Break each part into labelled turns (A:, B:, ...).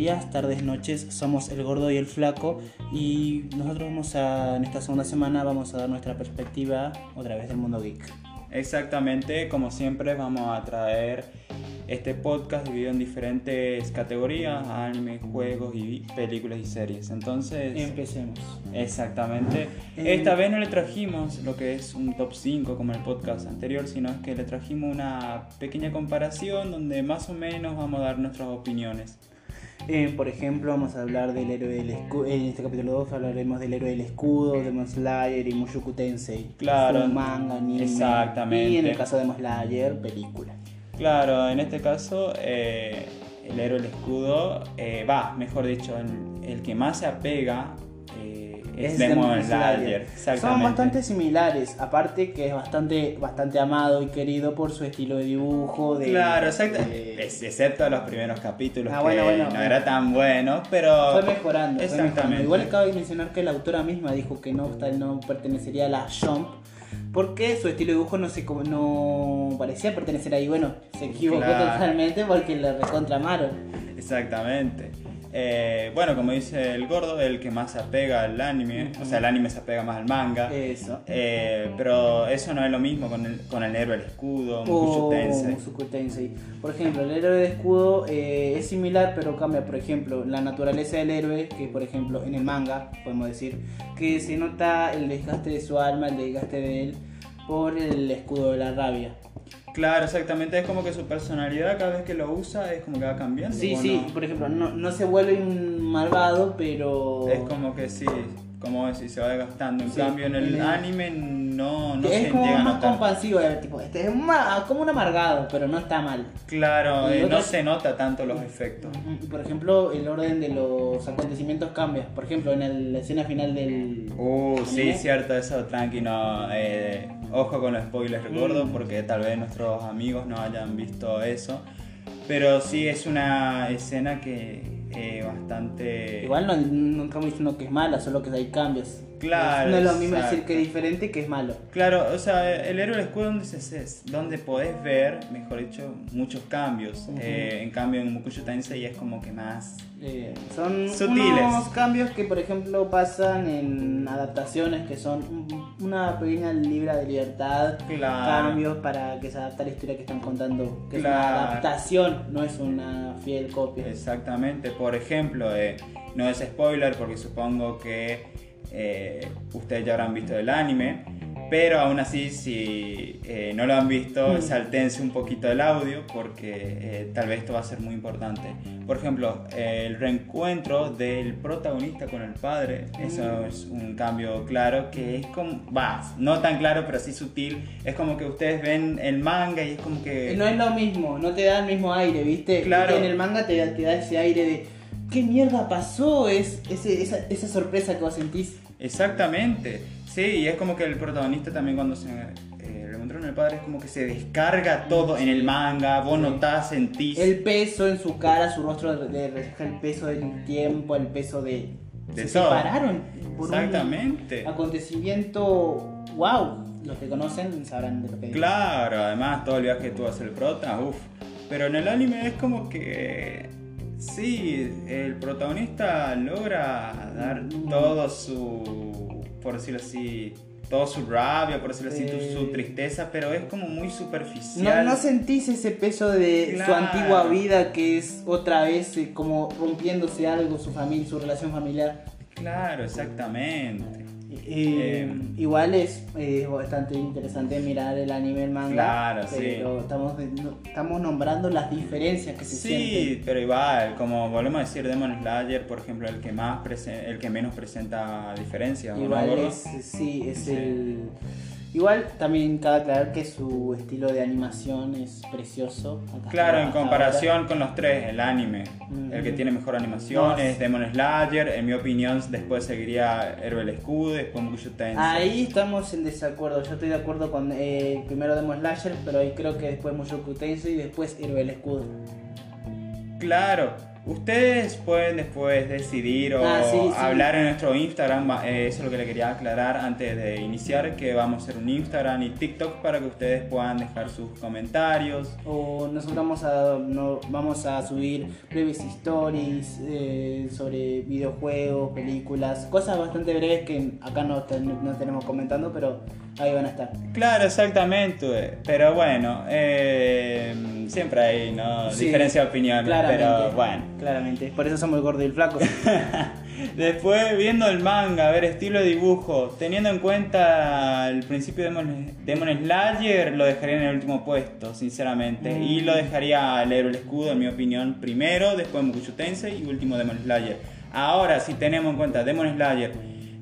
A: días, tardes, noches. Somos el gordo y el flaco y nosotros vamos a, en esta segunda semana vamos a dar nuestra perspectiva otra vez del mundo geek.
B: Exactamente, como siempre vamos a traer este podcast dividido en diferentes categorías, anime, juegos y películas y series. Entonces,
A: Empecemos.
B: exactamente.
A: Eh,
B: Esta vez no le trajimos lo que es un top 5 como el podcast anterior, sino es que le trajimos una pequeña comparación donde más o menos vamos a dar nuestras opiniones.
A: Eh, por ejemplo, vamos a hablar del héroe del escudo. En este capítulo 2 hablaremos del héroe del escudo, Demon Slayer y Mushoku Tensei.
B: Claro.
A: Manga, anime.
B: Exactamente.
A: Y en el caso de Demon Slayer, película.
B: Claro, en este caso, eh, el héroe del escudo eh, va, mejor dicho, el, el que más se apega es, Demon Slayer.
A: Son bastante similares, aparte que es bastante, bastante amado y querido por su estilo de dibujo. De,
B: Claro, exacto.
A: de-
B: excepto los primeros capítulos
A: Ah,
B: que
A: bueno, bueno.
B: no era tan bueno, pero
A: Fue mejorando, fue
B: Exactamente.
A: mejorando. Igual cabe mencionar que la autora misma dijo que no, no pertenecería a la Jump porque su estilo de dibujo no se no parecía pertenecer ahí. Bueno, se equivocó
B: Claro.
A: totalmente porque le recontramaron.
B: Exactamente. Eh, bueno, como dice el gordo, el que más se apega al anime, o sea, el anime se apega más al manga.
A: Eso.
B: Eh, pero eso no es lo mismo con el, con el héroe del escudo, Mushoku
A: O
B: Tensei.
A: Por ejemplo, el héroe de escudo eh, es similar, pero cambia, por ejemplo, la naturaleza del héroe, que por ejemplo en el manga, podemos decir, que se nota el desgaste de su alma, el desgaste de él, por el escudo de la rabia.
B: Claro, exactamente. Es como que su personalidad cada vez que lo usa es como que va cambiando.
A: Sí,
B: ¿o
A: sí,
B: no?
A: por ejemplo, no, no se vuelve un malvado, pero...
B: Es como que sí, como si se va desgastando. En
A: Sí,
B: cambio, en el
A: el-
B: anime no, no
A: es
B: se
A: como
B: llega
A: más compasivo, eh, tipo, este es ma- como un amargado, pero no está mal.
B: Claro, eh, no se nota tanto los efectos.
A: Ujú, Por ejemplo, el orden de los acontecimientos cambia. Por ejemplo, en el- la escena final del...
B: Uh, sí, cierto, eso tranqui, no. eh, ojo con los spoilers, recuerdo,
A: Mm.
B: porque tal vez nuestros amigos no hayan visto eso. Pero sí es una escena que eh, bastante.
A: Igual no, estamos diciendo que es mala, solo que hay cambios.
B: Claro,
A: No es lo mismo
B: exacto.
A: decir que es diferente que es malo.
B: Claro, o sea, el héroe del escudo donde, se, es donde podés ver, mejor dicho, muchos cambios.
A: Ujú.
B: Eh, en cambio, en Mukushu Tensei es como que más.
A: Eh, son
B: Sutiles.
A: unos cambios que, por ejemplo, pasan en adaptaciones que son un- una pequeña libra de libertad.
B: Claro.
A: Cambios para que se adapte a la historia que están contando. Que es
B: Claro.
A: una adaptación, no es una fiel copia.
B: Exactamente, por ejemplo, eh, no es spoiler porque supongo que eh, ustedes ya habrán visto el anime, pero aún así si eh, no lo han visto,
A: Mm.
B: saltense un poquito el audio porque eh, tal vez esto va a ser muy importante. Por ejemplo, el reencuentro del protagonista con el padre, eso
A: Mm.
B: es un cambio claro que es como, va, no tan claro pero sí sutil, es como que ustedes ven el manga y es como que...
A: No es lo mismo, no te da el mismo aire, ¿viste?
B: Claro.
A: En el manga te, te da ese aire de ¿qué mierda pasó? Es esa, esa sorpresa que vos sentís.
B: Exactamente, sí, y es como que el protagonista también cuando se eh, reencontró en el padre es como que se descarga todo en el manga, vos
A: Sí.
B: notás, sentís.
A: El peso en su cara, su rostro le refleja el peso del tiempo, el peso de...
B: De
A: se
B: todo.
A: separaron por
B: Exactamente.
A: un acontecimiento... ¡Wow! Los que conocen sabrán de lo que.
B: Claro, además todo el viaje que tuvo a hacer el prota, uff. Pero en el anime es como que. Sí, el protagonista logra dar todo su. por decirlo así. Todo su rabia, por decirlo así,
A: Sí.
B: su, tristeza, pero es como muy
A: No,
B: superficial.
A: no sentís ese peso de su antigua vida que es otra vez eh, como rompiéndose algo, su familia, su relación familiar.
B: Claro, exactamente.
A: Eh, igual es eh, bastante interesante mirar el anime, el manga.
B: Claro, sí.
A: pero estamos, no- estamos nombrando las diferencias que se
B: Sí,
A: sienten.
B: pero igual, como volvemos a decir, Demon Slayer, por ejemplo, el que más el que menos presenta diferencias. ¿o no,
A: Igual
B: gordo?
A: es, sí, es
B: Sí.
A: el. Igual también cabe aclarar que su estilo de animación es precioso.
B: Claro, en comparación con los tres, el anime, el que tiene mejor animación
A: No,
B: es Demon Slayer, en mi opinión después seguiría del Escudo, después Mushoku Tensei.
A: Ahí estamos en desacuerdo. Yo estoy de acuerdo con eh, primero Demon Slayer, pero ahí creo que después Mushoku Tensei y después del Escudo.
B: Claro, Ustedes pueden después decidir o
A: Ah, sí, sí.
B: hablar en nuestro Instagram, eh, eso es lo que le quería aclarar antes de iniciar, que vamos a hacer un Instagram y TikTok para que ustedes puedan dejar sus comentarios.
A: O nosotros vamos a, no, vamos a subir breves stories eh, sobre videojuegos, películas, cosas bastante breves que acá no, ten- no tenemos comentando, pero ahí van a estar.
B: Claro, exactamente, pero bueno, eh, siempre hay ¿no?
A: Sí,
B: diferencia de opinión,
A: Claramente.
B: pero bueno.
A: Claramente. Por eso somos el gordo y el flaco.
B: Después, viendo el manga, a ver, estilo de dibujo, teniendo en cuenta el principio de Demon, Demon Slayer, lo dejaría en el último puesto, sinceramente.
A: Mm.
B: Y lo dejaría al héroe el escudo, en mi opinión, primero, después Tensei y último Demon Slayer. Ahora, si tenemos en cuenta Demon Slayer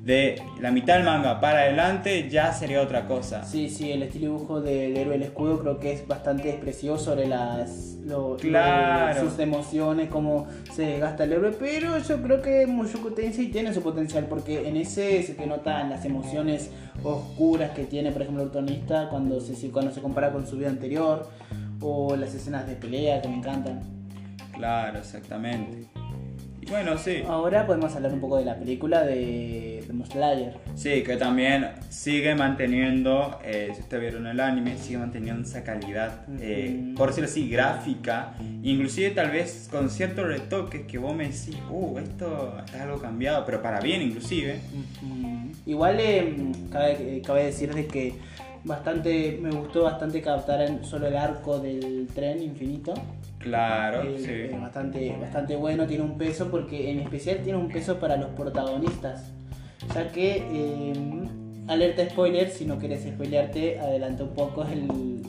B: de la mitad del manga para adelante, ya sería otra cosa.
A: Sí, sí, el estilo dibujo del héroe del escudo creo que es bastante expresivo sobre las lo- lo-
B: Claro.
A: sus emociones, cómo se desgasta el héroe, pero yo creo que Mushoku Tensei tiene su potencial porque en ese se te notan las emociones oscuras que tiene, por ejemplo, el protagonista cuando se, cuando se compara con su vida anterior o las escenas de pelea que me encantan.
B: Claro, exactamente. Bueno, sí.
A: Ahora podemos hablar un poco de la película de Demon Slayer.
B: Sí, que también sigue manteniendo, eh, si ustedes vieron el anime, sigue manteniendo esa calidad, eh, por decirlo así, gráfica, inclusive tal vez con ciertos retoques que vos me decís, uh, esto está algo cambiado, pero para bien inclusive.
A: Igual eh, cabe, cabe decir de que bastante me gustó bastante adaptaran solo el arco del tren infinito.
B: Claro,
A: Eh,
B: sí.
A: eh, bastante, bastante bueno, tiene un peso porque en especial tiene un peso para los protagonistas. Ya que, eh, alerta spoiler, si no quieres spoilearte, adelanta un poco el...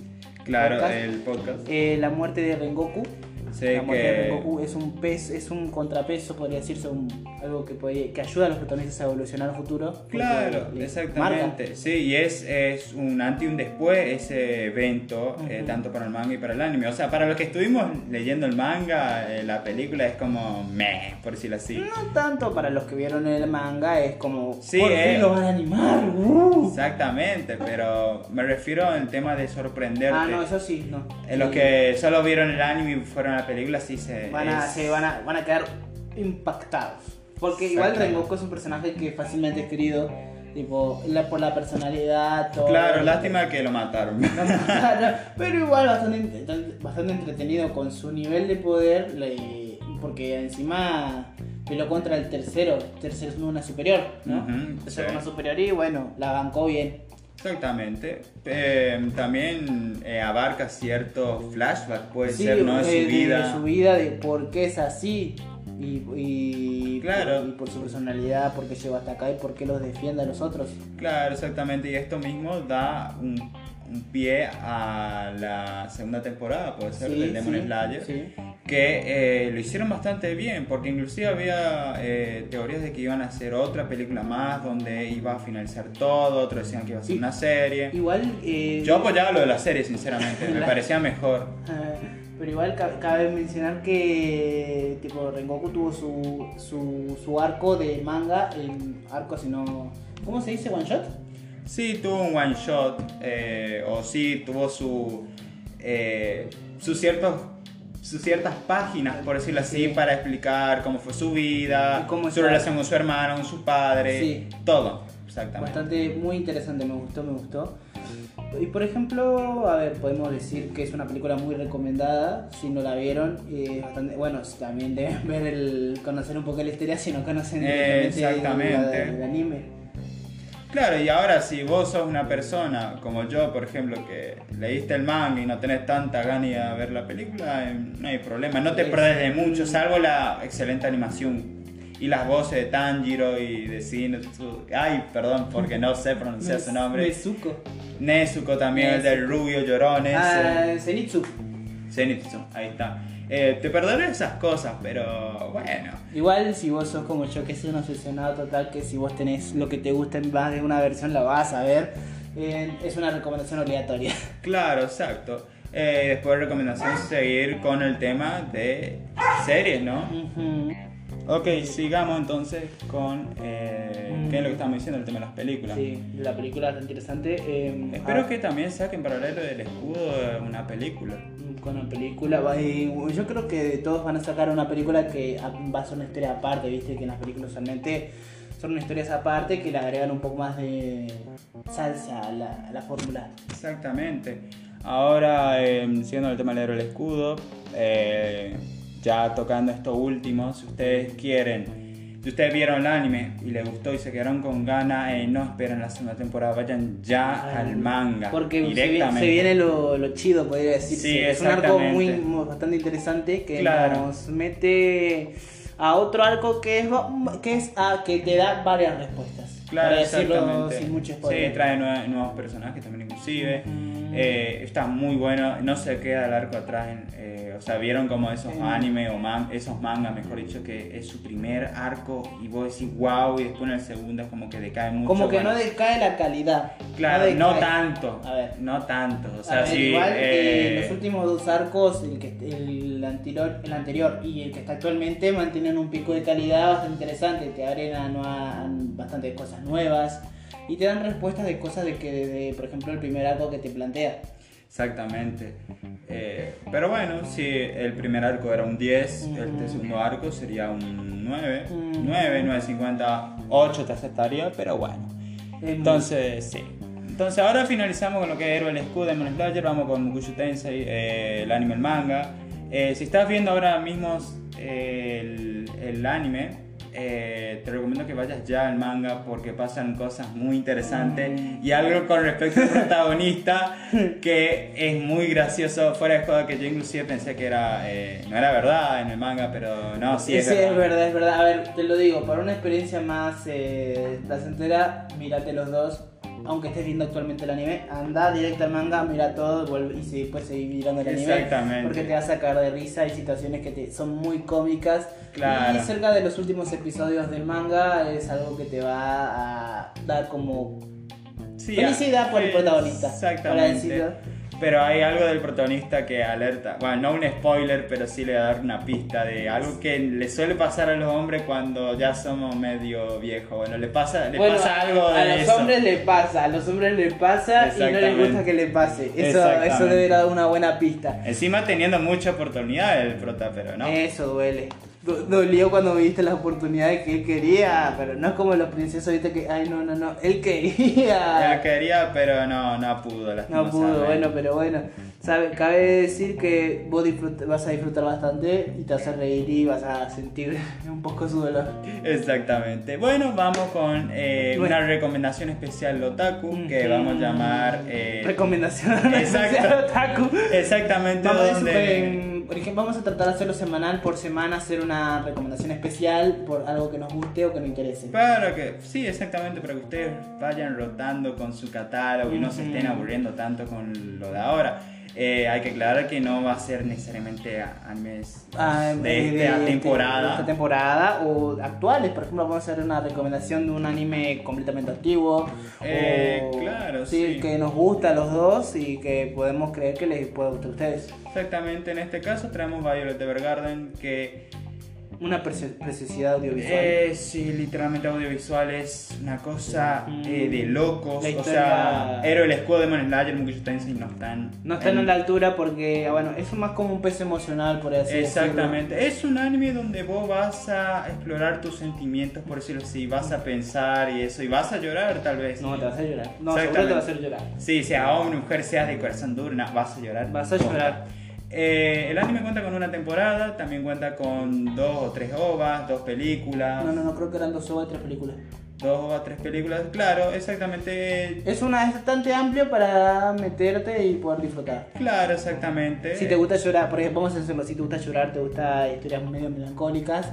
B: Claro,
A: podcast.
B: el podcast.
A: La muerte de Rengoku.
B: Sí,
A: la muerte de. Rengoku es un pez, es un contrapeso, podría decirse, un- algo que puede, que ayuda a los protagonistas a evolucionar a futuro.
B: Claro, exactamente.
A: marca.
B: Sí, y es, es un antes y un después ese evento, eh,
A: Ujú.
B: tanto para el manga y para el anime. O sea, para los que estuvimos leyendo el manga, eh, la película es como meh, por decirlo así.
A: No tanto para los que vieron el manga, es como.
B: Sí,
A: por
B: eh.
A: fin lo van a animar. uh".
B: Exactamente, pero me refiero al tema de sorprenderte.
A: Ah, no, eso sí, no.
B: En los
A: Sí.
B: que solo vieron el anime y fueron a la película, sí se.
A: Van a,
B: es-
A: se van, a, van a quedar impactados. Porque igual. Rengoku es un personaje que fácilmente es querido, tipo, la- por la personalidad, todo.
B: Claro, lástima que lo mataron.
A: Pero igual bastante, bastante entretenido con su nivel de poder, porque encima peleó contra el tercero, tercero es una superior, ¿no?
B: Ujú,
A: tercero
B: sí.
A: una superior y bueno, la bancó bien.
B: Exactamente. Eh, también eh, abarca ciertos flashbacks, puede
A: Sí,
B: ser, ¿no? De
A: eh,
B: su vida.
A: de su vida, de por qué es así. Y, y,
B: Claro.
A: por, y por su personalidad, por qué llegó hasta acá y por qué los defiende a los otros.
B: Claro, exactamente. Y esto mismo da un, un pie a la segunda temporada, puede ser,
A: Sí,
B: del Demon
A: sí,
B: Slayer.
A: sí.
B: Que eh, lo hicieron bastante bien, porque inclusive había eh, teorías de que iban a hacer otra película más, donde iba a finalizar todo, otros decían que iba a ser una serie.
A: Igual. eh,
B: Yo apoyaba lo de la serie, sinceramente, me parecía mejor.
A: Ah, Pero igual ca- cabe mencionar que tipo Rengoku tuvo su, su, su arco de manga, el arco sino... ¿Cómo se dice? ¿One shot?
B: Sí, tuvo un one shot, eh, o sí, tuvo su, eh, sus, ciertos, sus ciertas páginas, por decirlo así,
A: Sí.
B: para explicar cómo fue su vida,
A: cómo
B: su relación con su hermano, con su padre,
A: Sí.
B: todo, exactamente.
A: Bastante, muy interesante, me gustó, me gustó. Y por ejemplo, a ver, podemos decir que es una película muy recomendada, si no la vieron, eh, bastante, bueno, también deben ver el, conocer un poco la historia si no conocen
B: Eh, exactamente.
A: el anime.
B: Claro, y ahora si vos sos una persona como yo, por ejemplo, que leíste el manga y no tenés tanta gana de ver la película, eh, no hay problema, no te perdés de mucho, salvo la excelente animación y las voces de Tanjiro y de Zenitsu. Ay, perdón, porque no sé pronunciar su nombre.
A: Nezuko.
B: Nezuko también, el del rubio llorón ese.
A: Ah, Zenitsu.
B: Zenitsu, ahí está. Eh, te perdonaré esas cosas, pero bueno.
A: Igual si vos sos como yo, que es un obsesionado total, que si vos tenés lo que te gusta en más de una versión la vas a ver, eh, es una recomendación obligatoria.
B: Claro, exacto. Eh, después recomendación seguir con el tema de series, ¿no?
A: Ujú.
B: Ok, sigamos entonces con eh, qué es lo que estamos diciendo, el tema de las películas.
A: Sí, la película está interesante. eh,
B: Espero
A: ah,
B: que también saquen paralelo del escudo una película.
A: Con la película. Yo creo que todos van a sacar una película que va a ser una historia aparte, viste que en las películas usualmente son historias aparte que le agregan un poco más de salsa a la, fórmula.
B: Exactamente. Ahora, eh, siguiendo el tema del héroe del escudo, eh, ya tocando esto último, si ustedes quieren, si ustedes vieron el anime y les gustó y se quedaron con ganas, eh, no esperen la segunda temporada, vayan ya al manga.
A: Porque se viene,
B: directamente.
A: se viene lo, lo chido, podría decirse.
B: Sí,
A: es un arco muy, bastante interesante que
B: Claro.
A: nos mete a otro arco que es, que es a, que te da varias respuestas.
B: Claro,
A: para decirlo
B: exactamente.
A: sin mucho spoiler.
B: Sí, trae nue- nuevos personajes también inclusive. Eh, está muy bueno, no se queda el arco atrás. en- eh, o sea, vieron como esos anime o man- esos mangas, mejor dicho, que es su primer arco y vos decís wow y después en el segundo es como que decae mucho.
A: Como que
B: bueno.
A: no decae la calidad.
B: Claro, no, tanto.
A: A ver.
B: No tanto. O
A: A
B: sea,
A: ver,
B: sí.
A: igual que
B: eh,
A: los últimos dos arcos, el, que, el, anterior, el anterior y el que está actualmente, mantienen un pico de calidad bastante interesante. Te agregan a, bastantes cosas nuevas y te dan respuestas de cosas de que, de, por ejemplo, el primer arco que te plantea.
B: Exactamente. Eh, pero bueno, si el primer arco era un 10,
A: Ujú.
B: este segundo arco sería un 9.
A: Ujú.
B: 9, 9.50, 8 te aceptaría, pero bueno. Entonces, sí. Entonces ahora finalizamos con lo que es el Escudo, Demon Slayer, vamos con Mukushu Tensei, eh, el anime, el manga. Eh, si estás viendo ahora mismo el, el anime, eh, te recomiendo que vayas ya al manga porque pasan cosas muy interesantes y algo con respecto al protagonista que es muy gracioso, fuera de juego que yo inclusive pensé que era, eh, no era verdad en el manga, pero no, sí,
A: Sí,
B: es
A: sí,
B: verdad.
A: es verdad, es verdad. A ver, te lo digo, para una experiencia más eh, placentera, mírate los dos. Aunque estés viendo actualmente el anime, anda directo al manga, mira todo vuelve, y después seguir mirando el anime.
B: Exactamente.
A: Porque te va a sacar de risa. Hay situaciones que te, son muy cómicas.
B: Claro.
A: Y cerca de los últimos episodios del manga es algo que te va a dar como
B: Sí,
A: felicidad por el protagonista. Para
B: Exactamente.
A: decirlo.
B: Pero hay algo del protagonista que alerta, bueno, no un spoiler, pero sí le va a dar una pista de algo que le suele pasar a los hombres cuando ya somos medio viejos. Bueno, le pasa, le
A: Bueno,
B: pasa algo de
A: a los
B: eso.
A: hombres le pasa, a los hombres le pasa y no les gusta que le pase. Eso, eso debe dar una buena pista.
B: Encima teniendo mucha oportunidad el prota, pero no.
A: Eso duele. Do- Dolió cuando me diste las oportunidades que él quería, pero no es como los princesos, viste que, ay, no, no, no, él quería.
B: Él quería, pero no, no pudo.
A: No pudo, bueno, pero bueno. Sabe, cabe decir que vos vas a disfrutar bastante y te vas a reír y vas a sentir un poco su dolor.
B: Exactamente. Bueno, vamos con eh,
A: Bueno.
B: una recomendación especial Otaku que vamos a llamar. eh,
A: Recomendación
B: Exacto.
A: especial otaku.
B: Exactamente
A: Vamos,
B: donde.
A: Por ejemplo, vamos a tratar de hacerlo semanal por semana, hacer una recomendación especial por algo que nos guste o que nos interese.
B: Para que, sí, exactamente, para que ustedes vayan rotando con su catálogo y no se estén aburriendo tanto con lo de ahora. Eh, hay que aclarar que no va a ser necesariamente animes
A: Ah,
B: de,
A: de-
B: esta
A: de-
B: temporada.
A: de esta temporada o actuales. Por ejemplo, vamos a hacer una recomendación de un anime completamente antiguo.
B: Eh,
A: o-
B: claro,
A: sí,
B: sí.
A: que nos gusta a los dos y que podemos creer que les puede gustar a ustedes.
B: Exactamente, en este caso traemos Violet Evergarden que
A: Una preci- preciosidad audiovisual.
B: Eh, sí, literalmente audiovisual es una cosa eh, de locos.
A: La
B: O sea, Héroe el escudo de Demon Slayer, Mugisho Tensei no están.
A: no están
B: en-
A: a la altura porque, bueno, es más como un peso emocional, por así decirlo.
B: Exactamente. Es un anime donde vos vas a explorar tus sentimientos, por decirlo así. Vas a pensar y eso. Y vas a llorar, tal vez.
A: No, te vas a llorar. No, seguro te va a hacer llorar.
B: Sí, sea hombre, mujer, seas de corazón duro, nah, vas a llorar.
A: Vas a llorar.
B: Eh, el anime cuenta con una temporada, también cuenta con dos o tres ovas, dos películas.
A: No, no, no, creo que eran dos o tres películas.
B: Dos o tres películas, claro, exactamente.
A: Es una es bastante amplio para meterte y poder disfrutar.
B: Claro, exactamente.
A: Si te gusta llorar, por ejemplo, vamos a decirlo, si te gusta llorar, te gusta historias medio melancólicas,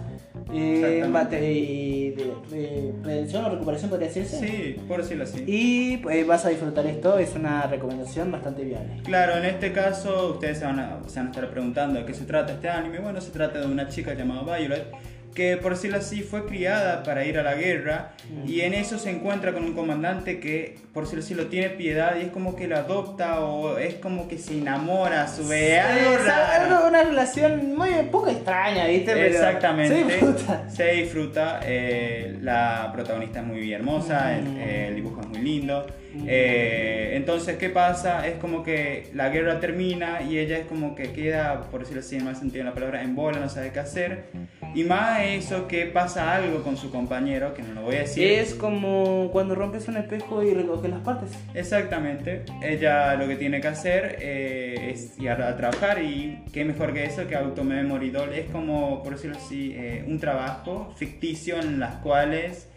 A: eh, y de, de redención o recuperación podría decirse.
B: Sí, por decirlo así.
A: Y pues, vas a disfrutar esto, es una recomendación bastante viable.
B: Claro, en este caso ustedes se van, a, se van a estar preguntando de qué se trata este anime. Bueno, se trata de una chica llamada Violet que por decirlo así fue criada para ir a la guerra y en eso se encuentra con un comandante que por decirlo así lo tiene piedad y es como que lo adopta o es como que se enamora a su vez.
A: Es una relación muy poco extraña, ¿viste?
B: Exactamente. Se disfruta. Se disfruta. Eh, la protagonista es muy hermosa, el, dibujo es muy lindo. Eh, entonces, ¿qué pasa? Es como que la guerra termina y ella es como que queda, por decirlo así, en más sentido de la palabra, en bola, no sabe qué hacer. Y más eso que pasa algo con su compañero, que no lo voy a decir.
A: Es como cuando rompes un espejo y recoges las partes.
B: Exactamente. Ella lo que tiene que hacer eh, es ir a, trabajar y qué mejor que eso que Automemory Doll. Es como, por decirlo así, eh, un trabajo ficticio en las cuales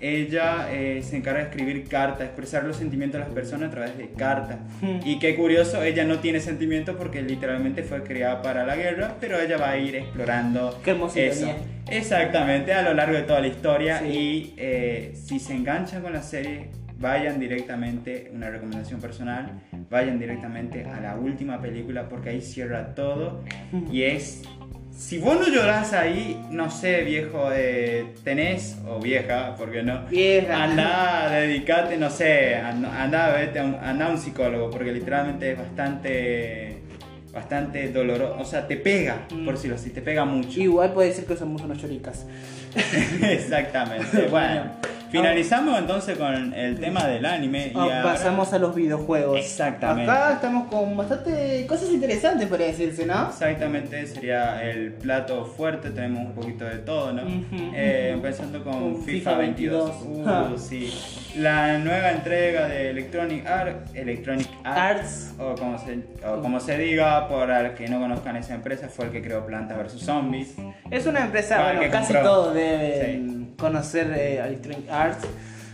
B: ella eh, se encarga de escribir cartas, expresar los sentimientos de las personas a través de cartas. Y qué curioso, ella no tiene sentimientos porque literalmente fue creada para la guerra, pero ella va a ir explorando
A: qué
B: eso. Exactamente, a lo largo de toda la historia. Y eh, si se enganchan con la serie, vayan directamente, una recomendación personal, vayan directamente a la última película porque ahí cierra todo y es si vos no llorás ahí, no sé, viejo, eh, tenés, o vieja, porque no,
A: vieja.
B: anda, dedicate, no sé, anda, vete a un, anda a un psicólogo, porque literalmente es bastante, bastante doloroso, o sea, te pega, mm. por decirlo así, te pega mucho.
A: Igual puede decir que somos unos choricas.
B: Exactamente, bueno. Finalizamos entonces con el tema del anime y
A: ah, pasamos a los videojuegos.
B: Exactamente.
A: Acá estamos con bastante cosas interesantes, podría decirse, ¿no?
B: Exactamente, sería el plato fuerte, tenemos un poquito de todo, ¿no? Eh, empezando con, FIFA, 22. Uh, sí. La nueva entrega de Electronic, Arts, Electronic Arts, o, como se, o como se diga, por el que no conozcan esa empresa, fue el que creó Planta vs Zombies.
A: Es una empresa, bueno, casi todos deben conocer eh, Electronic Arts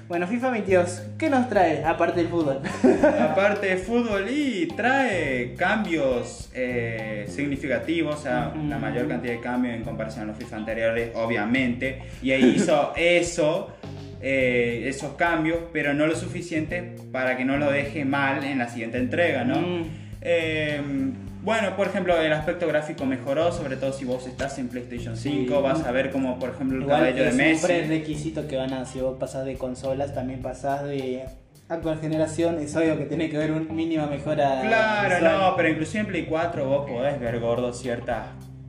A: bueno, FIFA 22, ¿qué nos trae aparte del fútbol?
B: aparte del fútbol y trae cambios eh, significativos, o sea, la mayor cantidad de cambios en comparación a los FIFA anteriores, obviamente. Y ahí hizo eso, eh, esos cambios, pero no lo suficiente para que no lo deje mal en la siguiente entrega, ¿no? Mm. Eh, bueno, por ejemplo, el aspecto gráfico mejoró, sobre todo si vos estás en PlayStation 5, vas a ver como, por ejemplo, el cabello de Messi.
A: Es un requisito que van a, si vos pasás de consolas, también pasás de actual generación, es obvio que tiene que haber un mínima mejora.
B: Claro, no, pero inclusive en Play 4 vos podés ver gordo ciertas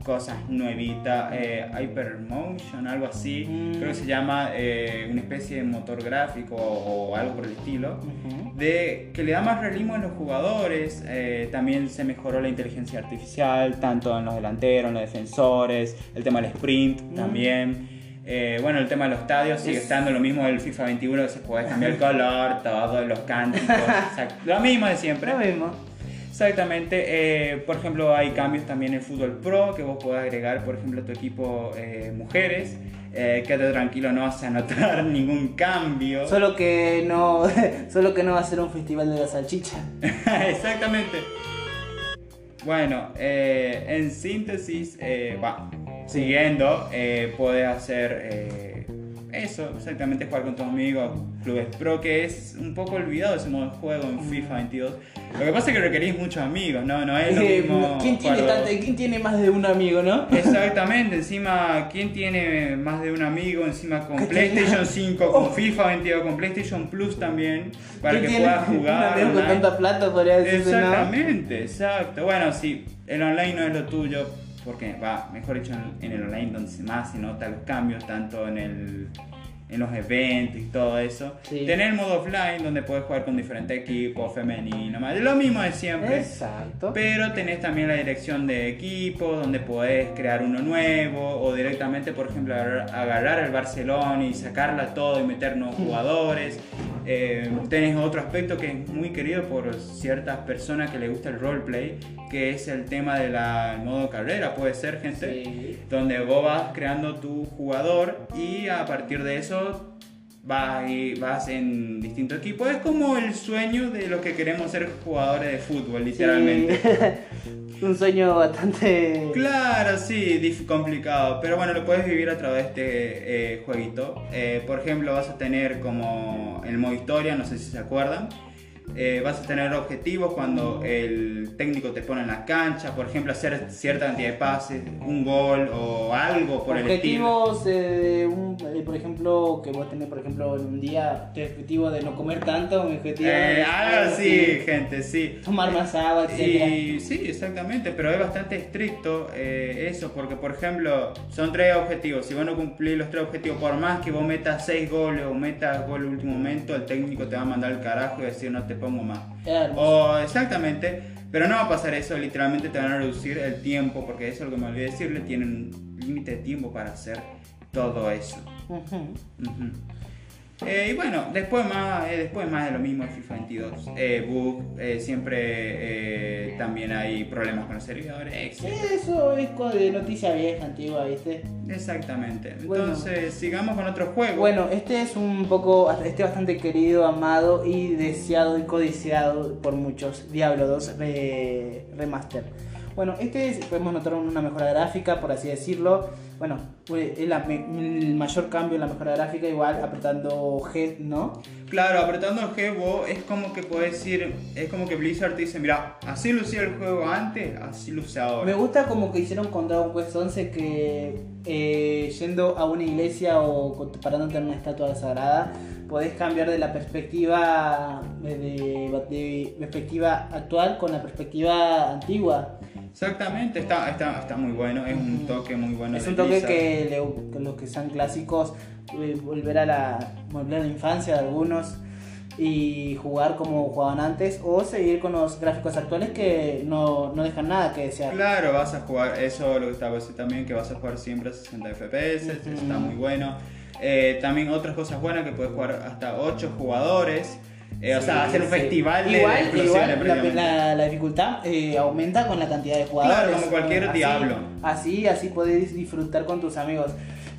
B: cosas nuevitas, eh, Hypermotion, algo así, mm. creo que se llama eh, una especie de motor gráfico o, algo por el estilo, de que le da más realismo a los jugadores, eh, también se mejoró la inteligencia artificial, tanto en los delanteros, en los defensores, el tema del sprint mm. también. Eh, bueno, el tema de los estadios sigue estando lo mismo del FIFA 21, que se puede cambiar el color, todos los cánticos, lo mismo de siempre.
A: Lo mismo.
B: Exactamente. Eh, por ejemplo, hay cambios también en Fútbol Pro que vos podés agregar, por ejemplo, a tu equipo eh, mujeres. Eh, quédate tranquilo, no vas a notar ningún cambio.
A: Solo que no, solo que no va a ser un festival de la salchicha.
B: Exactamente. Bueno, eh, en síntesis, va, siguiendo, puedes hacer eso, exactamente jugar con tus amigos, clubes pro, que es un poco olvidado ese modo de juego en FIFA 22. Lo que pasa es que requerís muchos amigos, ¿no? No es lo eh, mismo.
A: ¿Quién tiene, ¿Quién tiene más de un amigo, no?
B: Exactamente, encima, ¿quién tiene más de un amigo? Encima con PlayStation 5, con FIFA 22, con PlayStation Plus también, para que puedas jugar.
A: Un con tanta plata, podría decirse,
B: Exactamente, exacto. Bueno, sí, el online no es lo tuyo porque va, mejor dicho, en, el online donde más se nota los cambios, tanto en el en los eventos y todo eso. Tener el modo offline donde puedes jugar con diferentes equipos, femenino, más. lo mismo de siempre.
A: Exacto.
B: Pero tenés también la dirección de equipos donde puedes crear uno nuevo o directamente, por ejemplo, agarrar el Barcelona y sacarla todo y meter nuevos jugadores. Eh, tenés otro aspecto que es muy querido por ciertas personas que les gusta el roleplay, que es el tema del modo carrera, puede ser gente, donde vos vas creando tu jugador y a partir de eso vas, y vas en distintos equipos. Es como el sueño de los que queremos ser jugadores de fútbol, literalmente.
A: Un sueño bastante...
B: Claro, sí, complicado, pero bueno, lo puedes vivir a través de este eh, jueguito. Eh, por ejemplo, vas a tener como el modo historia, no sé si se acuerdan eh, vas a tener objetivos cuando el técnico te pone en la cancha, por ejemplo, hacer cierta cantidad de pases, un gol o algo por el estilo.
A: Objetivos, eh, eh, por ejemplo, que vos tenés, por ejemplo, en un día, tu objetivo de no comer tanto, mi objetivo
B: Eh,
A: es
B: algo así, gente, sí.
A: tomar más agua, etc.
B: Sí, exactamente, pero es bastante estricto eh, eso, porque por ejemplo, son tres objetivos. Si vos no cumplís los tres objetivos, por más que vos metas seis goles o metas gol último momento, el técnico te va a mandar el carajo y decir no te pongo más. O exactamente, pero no va a pasar eso, literalmente te van a reducir el tiempo, porque eso es lo que me olvidé decirle, tienen un límite de tiempo para hacer todo eso. Eh, y bueno, después más, eh, después más de lo mismo en FIFA 22. Eh, bug, eh, siempre también hay problemas con los servidores, etc.
A: Eso es de noticia vieja, antigua, ¿viste?
B: Exactamente.
A: Bueno.
B: Entonces, sigamos con otro juego.
A: Bueno, este es un poco, este bastante querido, amado y deseado y codiciado por muchos, Diablo 2 re- Remaster. Bueno, este es- podemos notar una mejora gráfica, por así decirlo. Bueno, me- el mayor cambio en la mejora gráfica, igual apretando G, ¿no?
B: Claro, apretando el G, vos es como que puedes decir, es como que Blizzard te dice, mira, así lucía el juego antes, así luce ahora.
A: Me gusta como que hicieron con Dragon Quest 11 que eh, yendo a una iglesia o parándote en una estatua sagrada podés cambiar de la perspectiva de, de- de perspectiva actual con la perspectiva antigua.
B: Exactamente, está, está, está muy bueno, es un toque muy bueno.
A: es un toque que, le- que los que sean clásicos eh, volver a la volver a la infancia de algunos y jugar como jugaban antes o seguir con los gráficos actuales que no, no dejan nada que desear.
B: Claro, vas a jugar, eso lo que estaba diciendo también, que vas a jugar siempre a 60 FPS, está muy bueno. Eh, también otras cosas buenas que puedes jugar hasta 8 jugadores. Eh, o sea, hacer un
A: sí.
B: festival de
A: igual, igual la, la- la dificultad eh, aumenta con la cantidad de jugadores.
B: Claro, como cualquier
A: Así-
B: Diablo.
A: Así, así podés disfrutar con tus amigos.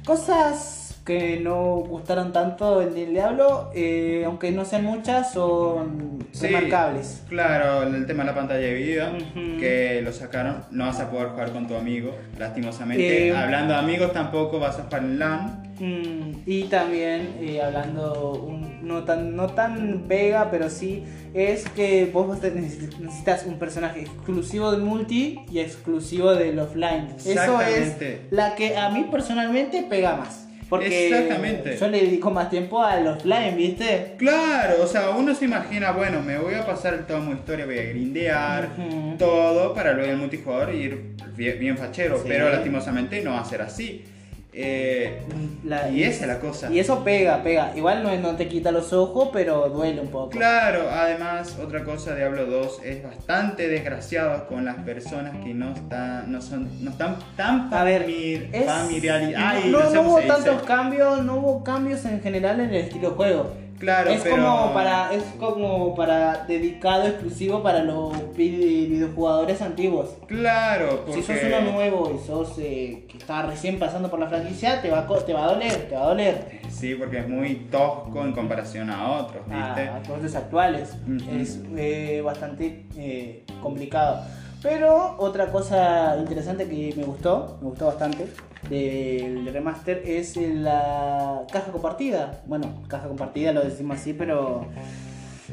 A: Cosas que no gustaron tanto en el Diablo, eh, aunque no sean muchas, son
B: Sí.
A: remarcables.
B: Claro, el tema de la pantalla de
A: Ujú.
B: que lo sacaron, no vas a poder jugar con tu amigo, lastimosamente.
A: Eh,
B: Hablando de amigos, tampoco vas a jugar en LAN.
A: Mm, y también eh, hablando un- no tan no tan pega pero sí es que vos necesitas un personaje exclusivo del multi y exclusivo del offline eso es la que a mí personalmente pega más porque
B: Exactamente.
A: yo le dedico más tiempo al offline viste
B: Claro, o sea, uno se imagina, bueno, me voy a pasar el tomo historia, voy a grindear, todo para luego el multijugador ir bien, bien fachero,
A: Sí.
B: pero lastimosamente no va a ser así. Eh,
A: La-
B: y esa es la cosa.
A: y eso pega pega igual no, no te quita los ojos pero duele un poco
B: Claro, además, otra cosa, Diablo 2 es bastante desgraciado con las personas que no están, no son, no están tan
A: A ver,
B: famili-
A: Es-
B: familiari- Ay,
A: no, no hubo tantos cambios, no hubo cambios en general en el estilo de juego.
B: Claro,
A: es
B: pero-
A: como para es como para dedicado exclusivo para los vi- videojugadores antiguos.
B: Claro, porque...
A: Si sos uno nuevo y sos eh, que está recién pasando por la franquicia, te va a, te va a doler, te va a doler.
B: Sí, porque es muy tosco en comparación a otros, ¿viste?
A: A, a actuales es eh, bastante eh, complicado. Pero otra cosa interesante que me gustó, me gustó bastante del remaster es la caja compartida. Bueno, caja compartida lo decimos así, pero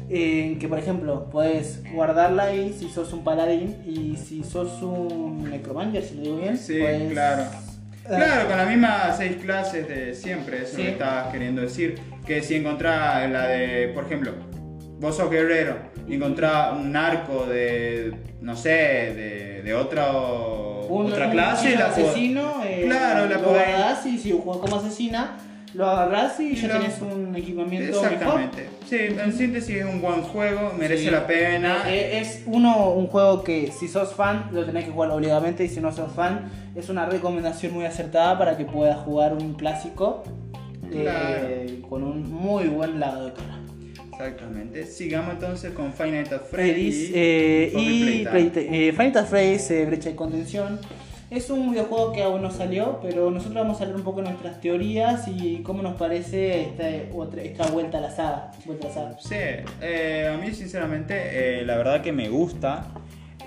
A: eh, que por ejemplo puedes guardarla ahí si sos un paladín y si sos un necromancer, si lo digo bien.
B: Sí,
A: pues,
B: claro.
A: eh,
B: Claro, con las mismas seis clases de siempre, eso
A: Sí.
B: lo estabas queriendo decir. Que si encontrás la de, por ejemplo, vos sos guerrero y encontrás un arco de, no sé, de, de otro,
A: un,
B: otra
A: un-
B: clase,
A: un
B: la pod-
A: asesino, eh,
B: Claro, la
A: lo
B: podés-
A: guardás y si juegas como asesina, lo agarrás y,
B: Y
A: ya
B: lo-
A: tenés un equipamiento mejor.
B: Exactamente. Sí, en síntesis es un buen juego, merece
A: Sí.
B: la pena.
A: Eh, es uno un juego que si sos fan lo tenés que jugar obligadamente y si no sos fan es una recomendación muy acertada para que puedas jugar un clásico eh, con un muy buen lado de cara.
B: Exactamente. Sigamos entonces con Final at
A: Freddy's
B: Freddy.
A: eh, y. Play- eh, Final Fantasy Freddy's eh, Brecha de Contención es un videojuego que aún no salió, pero nosotros vamos a hablar un poco de nuestras teorías y cómo nos parece esta, otra, esta vuelta a la saga. Vuelta a la saga.
B: Sí, eh, a mí sinceramente eh, la verdad que me gusta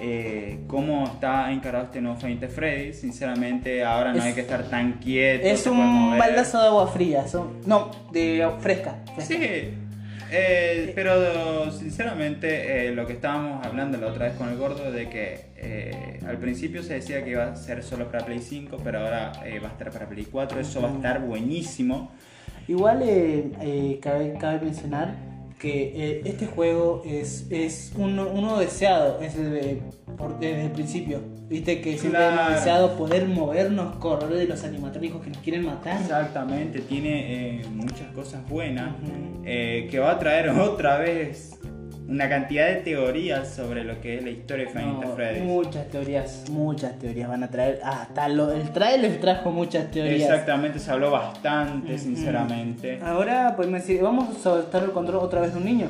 B: eh, cómo está encarado este nuevo Fantasy Freddy. Sinceramente ahora no
A: Es-
B: hay que estar tan quieto.
A: Es un baldazo de agua fría, son- no, de fresca. fresca.
B: Sí. Eh, pero sinceramente eh, lo que estábamos hablando la otra vez con el gordo de que eh, al principio se decía que iba a ser solo para Play 5, pero ahora va a estar para Play 4, eso va a estar buenísimo.
A: Igual cabe, cabe mencionar que eh, este juego es, es uno, uno deseado desde, por- desde el principio. Viste que siempre
B: Claro.
A: hemos deseado poder movernos, correr de los animatrónicos que nos quieren matar.
B: Exactamente, tiene eh, muchas cosas buenas eh, que va a traer otra vez una cantidad de teorías sobre lo que es la historia de at
A: No,
B: Freddy's.
A: muchas teorías, muchas teorías van a traer. Hasta lo, el trailer trajo muchas teorías.
B: Exactamente, se habló bastante, sinceramente.
A: Ahora podemos decir, vamos a soltar el control otra vez de un niño.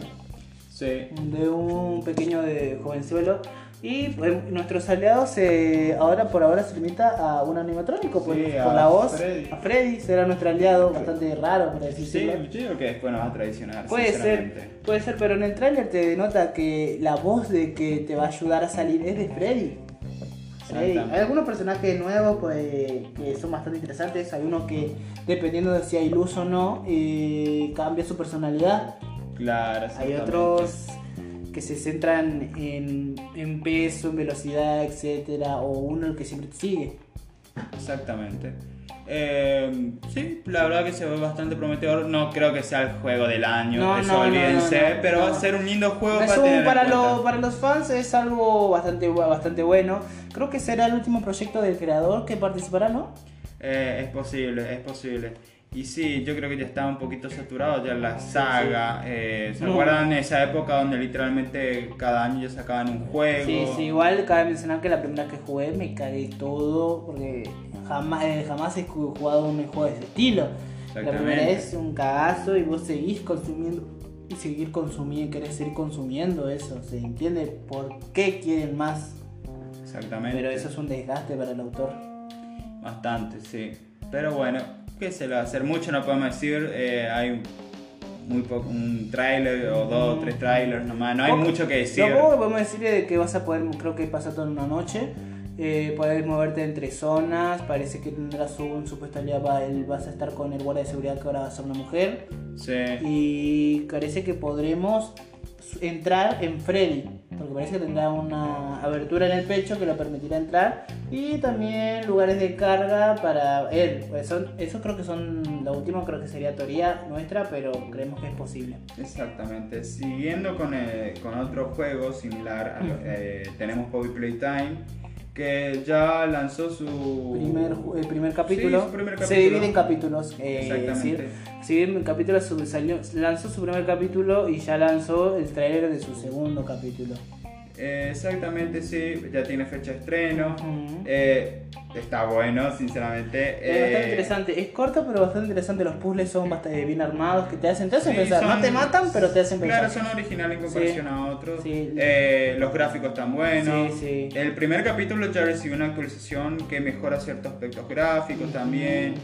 B: Sí.
A: de un pequeño de jovenzuelo y pues, nuestros aliados eh, ahora por ahora se limita a un animatrónico pues,
B: Sí,
A: por
B: a
A: la voz
B: Freddy.
A: a Freddy será nuestro aliado bastante raro para
B: Sí,
A: decirlo
B: yo digo que después nos va a traicionar.
A: puede ser puede ser pero en el tráiler te denota que la voz de que te va a ayudar a salir es de Freddy Freddy. Hay algunos personajes nuevos pues, que son bastante interesantes. Hay uno que, dependiendo de si hay luz o no, eh, cambia su personalidad.
B: Claro,
A: Hay otros que se centran en, en peso, en velocidad, etcétera, o uno el que siempre te sigue.
B: Exactamente. Eh, sí, la verdad que se ve bastante prometedor. No creo que sea el juego del año,
A: No,
B: eso
A: no,
B: olvídense,
A: no,
B: pero va a ser un lindo juego
A: Es
B: para
A: para, lo- para los fans es algo bastante, bastante bueno. Creo que será el último proyecto del creador que participará, ¿no?
B: Eh, es posible, es posible. Y sí, yo creo que ya estaba un poquito saturado ya la saga. Eh, ¿Se
A: No.
B: acuerdan esa época donde literalmente cada año ya sacaban un juego?
A: Sí, sí, igual cabe mencionar que la primera que jugué me cagué todo porque jamás, eh, jamás he ju- jugado un juego de ese estilo. La primera es un cagazo y vos seguís consumiendo y seguir consumiendo, querés seguir consumiendo eso. Se entiende por qué quieren más,
B: Exactamente.
A: pero eso es un desgaste para el autor.
B: Bastante, sí. Pero bueno, ¿qué se le va a hacer? Mucho no podemos decir. eh, hay muy poco, un tráiler o dos o tres trailers nomás. No hay
A: Poco-
B: mucho que decir.
A: Lo poco que podemos decir es que vas a poder, creo que pasa todo en una noche. Eh, puedes moverte entre zonas. Parece que tendrás un supuesto aliado. Vas a estar con el guardia de seguridad que ahora va a ser una mujer.
B: Sí.
A: Y parece que podremos entrar en Freddy. Porque parece que tendrá una abertura en el pecho que lo permitirá entrar. Y también lugares de carga para él. Pues son, eso creo que son. Lo último creo que sería teoría nuestra, pero creemos que es posible.
B: Exactamente. Siguiendo con, con otro juego similar, a lo- eh, tenemos Poppy Playtime, que ya lanzó su
A: primer, primer capítulo,
B: Sí, su primer
A: se divide en capítulos. eh,
B: Exactamente.
A: se divide en capítulos, salió- lanzó su primer capítulo y ya lanzó el trailer de su segundo capítulo.
B: Eh, exactamente, sí, ya tiene fecha de estreno. Eh, está bueno, sinceramente.
A: Es bastante
B: Eh,
A: interesante, es corto pero bastante interesante, los puzzles son bastante bien armados que te hacen, te hacen
B: Sí,
A: pensar, no te matan pero te hacen
B: Claro,
A: pensar.
B: son originales en comparación a otros.
A: Sí.
B: Eh, los gráficos están buenos.
A: Sí, sí.
B: El primer capítulo ya recibió una actualización que mejora ciertos aspectos gráficos también.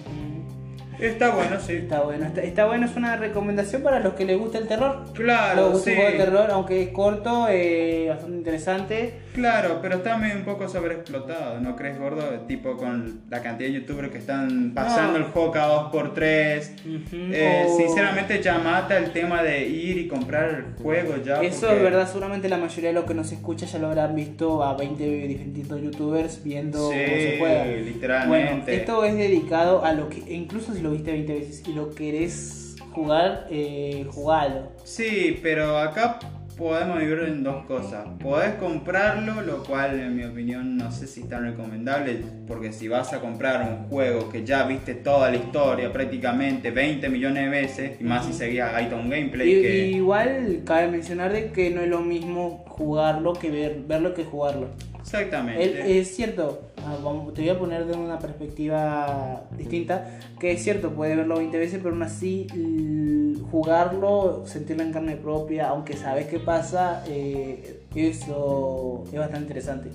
B: Está bueno, sí.
A: Está bueno, está, está bueno, es una recomendación para los que les gusta el terror.
B: Claro,
A: Los
B: sí.
A: un juego de terror, aunque es corto, eh, bastante interesante.
B: Claro, pero está medio un poco sobreexplotado, ¿no crees, gordo? Tipo con la cantidad de youtubers que están pasando
A: No.
B: el juego cada dos por tres.
A: Ujú.
B: Eh,
A: O-
B: Sinceramente ya mata el tema de ir y comprar el juego ya.
A: Eso
B: porque-
A: es verdad, seguramente la mayoría de los que nos escucha ya lo habrán visto a 20 distintos youtubers viendo cómo se
B: Sí,
A: juega.
B: literalmente.
A: Bueno, esto es dedicado a lo que, incluso si lo viste 20 veces y lo querés jugar, eh, jugalo.
B: Sí, pero acá podemos vivir en dos cosas. Podés comprarlo, lo cual en mi opinión no sé si es tan recomendable, porque si vas a comprar un juego que ya viste toda la historia prácticamente 20 millones de veces, y más si seguías ahí un gameplay
A: Y,
B: que...
A: Igual cabe mencionar de que no es lo mismo jugarlo que ver, verlo que jugarlo.
B: Exactamente.
A: El- es cierto, ah, te voy a poner de una perspectiva distinta, que es cierto, puede verlo 20 veces, pero aún así jugarlo, sentirlo en carne propia, aunque sabes qué pasa, eh, eso es bastante interesante.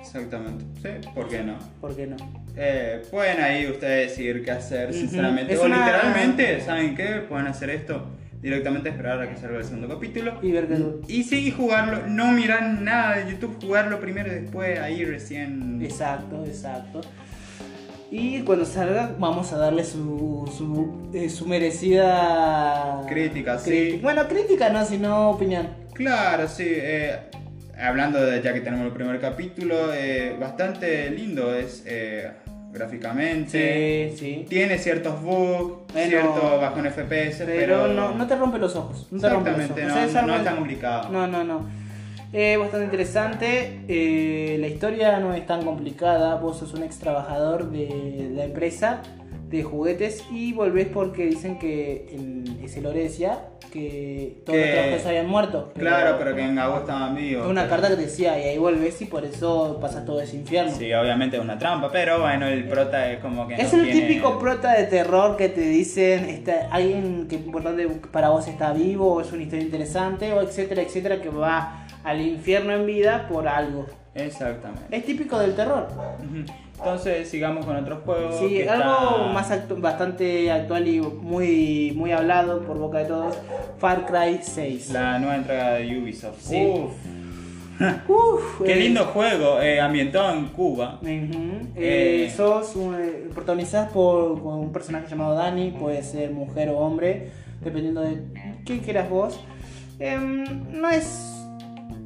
B: Exactamente. Sí, ¿por qué no?
A: ¿Por qué no?
B: Eh, pueden ahí ustedes decidir qué hacer, sinceramente.
A: Es
B: o
A: una-
B: literalmente, ¿saben qué? Pueden hacer esto. Directamente esperar a que salga el segundo capítulo.
A: Y ver que...
B: Y sí, jugarlo. No mirar nada de YouTube, jugarlo primero y después ahí recién.
A: Exacto, exacto. Y cuando salga, vamos a darle su, su, eh, su merecida.
B: Crítica, sí.
A: Bueno, crítica no, sino opinión.
B: Claro, sí. eh, hablando de ya que tenemos el primer capítulo, eh, bastante lindo es eh, gráficamente.
A: Sí, sí.
B: Tiene ciertos bugs,
A: Bueno,
B: cierto bajón FPS, pero,
A: Pero no, no te rompe los ojos. No te rompe los ojos.
B: Exactamente,
A: O sea,
B: no,
A: es
B: no,
A: algo-
B: no es tan complicado.
A: No, no, no. Eh, bastante interesante. eh, la historia no es tan complicada. Vos sos un ex trabajador de la empresa de juguetes y volvés porque dicen que el, ese Lorecia, que todos
B: Que-
A: los trabajadores habían muerto.
B: Claro, pero que en Gabo estaban vivos.
A: Fue una carta que decía, y ahí volvés y por eso pasas todo ese infierno.
B: Sí, obviamente es una trampa, pero bueno, el prota es como que.
A: Es
B: no
A: el
B: tiene-
A: típico prota de terror que te dicen está, alguien que importante para vos está vivo o es una historia interesante o etcétera, etcétera, que va al infierno en vida por algo.
B: Exactamente.
A: Es típico del terror.
B: Ujú. Entonces, sigamos con otros juegos.
A: Sí,
B: que
A: algo
B: está-
A: más actu- bastante actual y muy, muy hablado por boca de todos, Far Cry 6.
B: La nueva entrega de Ubisoft.
A: Sí.
B: Uf,
A: Uf,
B: qué
A: eh,
B: lindo juego, eh, ambientado en Cuba.
A: Ujú.
B: Eh,
A: Eh, sos un, eh, protagonizás por, por un personaje llamado Dani, puede ser mujer o hombre, dependiendo de qué quieras vos. Em, no es.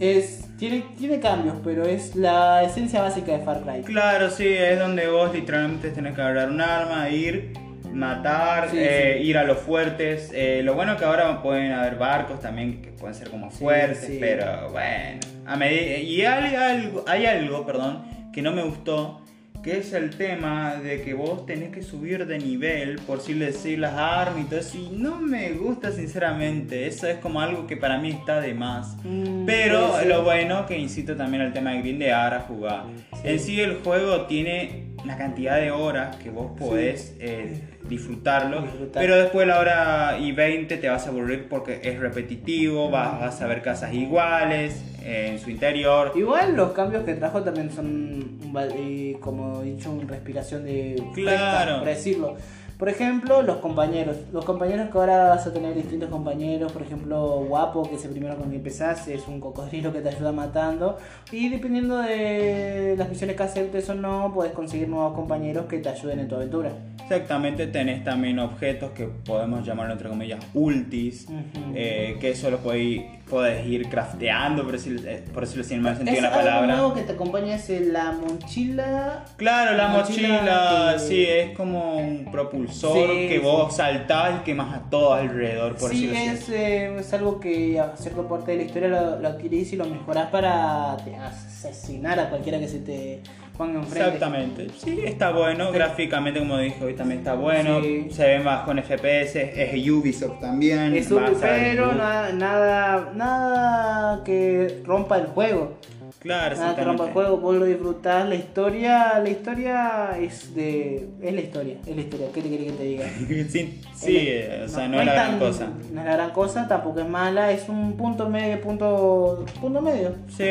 A: es tiene, tiene cambios, pero es la esencia básica de Far Cry.
B: Claro, sí, es donde vos literalmente tenés que agarrar un arma, ir, matar,
A: Sí,
B: eh,
A: sí.
B: ir a los fuertes. Eh, lo bueno que ahora pueden haber barcos también que pueden ser como fuertes,
A: sí.
B: pero bueno. A medida, y hay algo, hay algo, perdón, que no me gustó, que es el tema de que vos tenés que subir de nivel por si decir las armas y todo eso. Y no me gusta sinceramente, eso es como algo que para mí está de más.
A: Mm,
B: Pero lo bueno que incito también al tema de grindear a jugar. En sí el juego tiene una cantidad de horas que vos podés eh, disfrutarlo,
A: Disfrutar.
B: pero después de la hora y 20 te vas a aburrir porque es repetitivo, vas, vas a ver casas iguales eh, en su interior.
A: Igual los cambios que trajo también son, eh, como he dicho, una respiración de
B: Claro.
A: fresca, por decirlo. Por ejemplo, los compañeros. Los compañeros que ahora vas a tener distintos compañeros. Por ejemplo, Guapo, que es el primero con el que empezás, es un cocodrilo que te ayuda matando. Y dependiendo de las misiones que aceptes o no, puedes conseguir nuevos compañeros que te ayuden en tu aventura.
B: Exactamente, tenés también objetos que podemos llamar entre comillas ultis, eh, que eso lo podéis, podés ir crafteando, por decirlo, eh, por decirlo así en el sentido de la
A: algo
B: palabra.
A: nuevo que te acompaña es la mochila.
B: Claro, la
A: La mochila
B: mochila,
A: que-
B: sí, es como un propulsor
A: Sí,
B: que
A: sí.
B: vos saltás y quemas a todos alrededor, por
A: sí,
B: decirlo
A: es,
B: así.
A: eh, es algo que a cierta parte de la historia lo, lo adquirís y lo mejorás para te- asesinar a cualquiera que se te
B: Exactamente, sí, está bueno, gráficamente como dije hoy también está bueno,
A: Sí.
B: se ve más con FPS, es Ubisoft también,
A: Es
B: ver
A: pero nada, nada, nada que rompa el juego.
B: Claro,
A: Nada que rompa el juego, vos lo disfrutás. La historia, la historia es de. Es la historia, es la historia. ¿Qué te quiere que te diga?
B: sí, sí, eh, o sea, no, es la gran
A: tan-
B: cosa.
A: No es la gran cosa, tampoco es mala, es un punto medio, punto, punto medio.
B: Sí,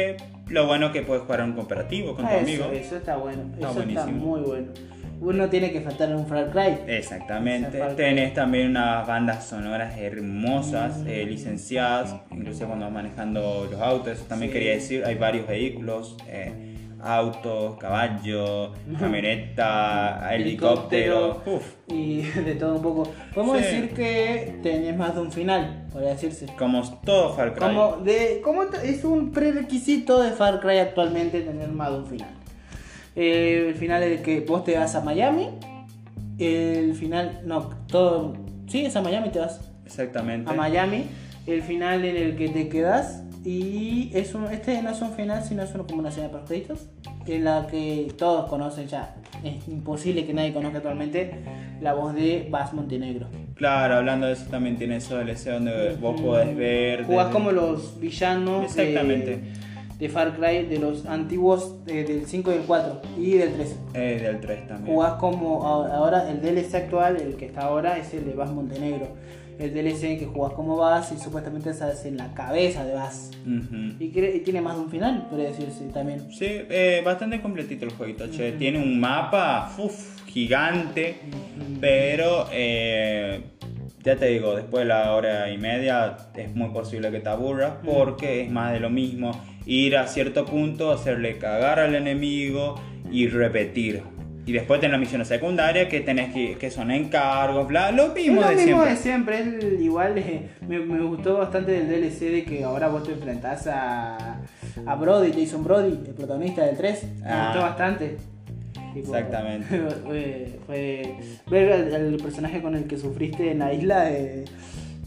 B: lo bueno es que puedes jugar en un cooperativo con tu
A: eso,
B: amigo.
A: eso está bueno,
B: Está
A: eso está
B: buenísimo.
A: muy bueno. Uno tiene que faltar en un Far Cry.
B: Exactamente.
A: Parte.
B: Tenés también unas bandas sonoras hermosas,
A: Mm.
B: eh, licenciadas, incluso cuando vas manejando los autos. Eso también
A: Sí.
B: quería decir, hay varios vehículos, eh, autos, caballo, camioneta, helicóptero. Uf,
A: y de todo un poco. Podemos
B: Sí.
A: decir que tenés más de un final, podría decirse.
B: como todo Far Cry.
A: Como de, como es un prerequisito de Far Cry actualmente tener más de un final. Eh, el final es el que vos te vas a Miami. El final, no, todo. Sí, es a Miami, te vas
B: Exactamente.
A: a Miami. El final en el que te quedas. Y es un, este no es un final, sino es una, como una escena de créditos. En la que todos conocen ya. Es imposible que nadie conozca actualmente la voz de Bass Montenegro.
B: Claro, hablando de eso también tiene eso DLC donde vos podés ver.
A: Jugás
B: desde-
A: como los villanos
B: Exactamente.
A: De, Far Cry, de los antiguos eh, del 5 y el 4 y del 3.
B: Eh, del 3 también.
A: Jugás como ahora el DLC actual, el que está ahora, es el de Bass Montenegro. El DLC que jugás como Bass y supuestamente estás en la cabeza de Bass. Y, cre- y tiene más de un final, podría decirse también.
B: Sí, eh, bastante completito el jueguito, che. Tiene un mapa uf, gigante, pero eh, ya te digo, después de la hora y media es muy posible que te aburras porque es más de lo mismo. Ir a cierto punto, hacerle cagar al enemigo y repetir. Y después tenés las misiones secundarias que tenés que, que son encargos, bla, lo mismo
A: es lo
B: de
A: mismo
B: siempre.
A: de siempre. es igual eh, me, me gustó bastante del DLC de que ahora vos te enfrentás a, a Brody, Jason Brody, el protagonista del 3. Me
B: Ah.
A: gustó bastante. Tipo,
B: Exactamente.
A: fue, fue- ver al personaje con el que sufriste en la isla,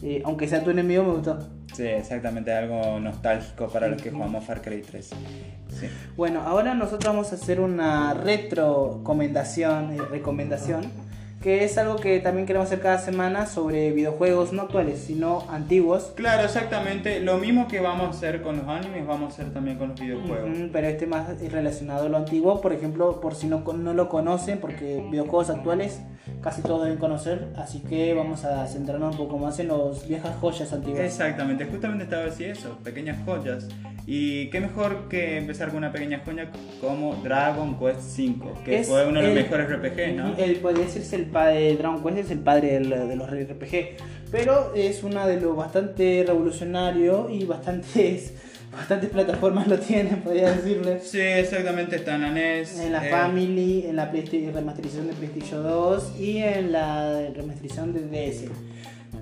A: eh, aunque sea tu enemigo, me gustó.
B: Sí, exactamente, algo nostálgico para los que jugamos Far Cry 3. Sí.
A: Bueno, ahora nosotros vamos a hacer una retrocomendación, eh, recomendación, que es algo que también queremos hacer cada semana sobre videojuegos no actuales, sino antiguos.
B: Claro, exactamente. Lo mismo que vamos a hacer con los animes, vamos a hacer también con los videojuegos.
A: Pero este más relacionado a lo antiguo, por ejemplo, por si no, no lo conocen, porque videojuegos actuales casi todos deben conocer, así que vamos a centrarnos un poco más en los viejas joyas antiguas.
B: Exactamente, justamente estaba así eso, pequeñas joyas. Y qué mejor que empezar con una pequeña joya como Dragon Quest V, que
A: Es
B: fue uno de los
A: el-
B: mejores RPG, ¿no?
A: El, podría decirse el padre, Dragon Quest es el padre del- de los RPG, pero es una de los bastante revolucionario y bastantes, bastantes plataformas lo tienen, podría decirle.
B: Sí, exactamente, está en la NES.
A: En la
B: eh,
A: Family, en la remasterización de PlayStation 2 y en la remasterización de DS.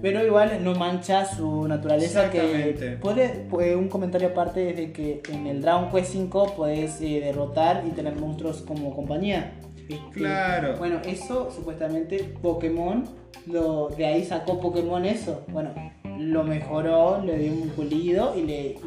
A: Pero igual no mancha su naturaleza que puede, puede- un comentario aparte es de que en el Dragon Quest 5 puedes eh, derrotar y tener monstruos como compañía. Este,
B: Claro.
A: Bueno, eso supuestamente Pokémon lo de ahí sacó Pokémon eso. Bueno, lo mejoró, le dio un pulido y le y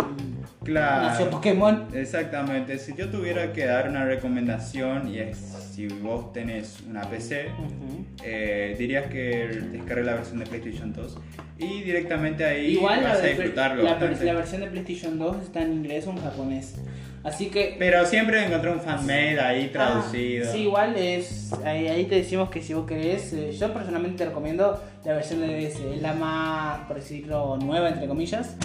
B: Claro.
A: nació Pokémon.
B: Exactamente, si yo tuviera que dar una recomendación, y es si vos tenés una PC,
A: Ujú.
B: eh, dirías que descargue la versión de PlayStation 2 y directamente ahí
A: Igual la,
B: vas a disfrutarlo.
A: la, la versión de PlayStation 2 está en inglés o en japonés. Así que.
B: Pero siempre encontré un fanmade ahí traducido.
A: Ah, sí, igual es. Ahí, ahí te decimos que si vos querés. eh, yo personalmente te recomiendo la versión de DS. Es la más, por decirlo, nueva, entre comillas.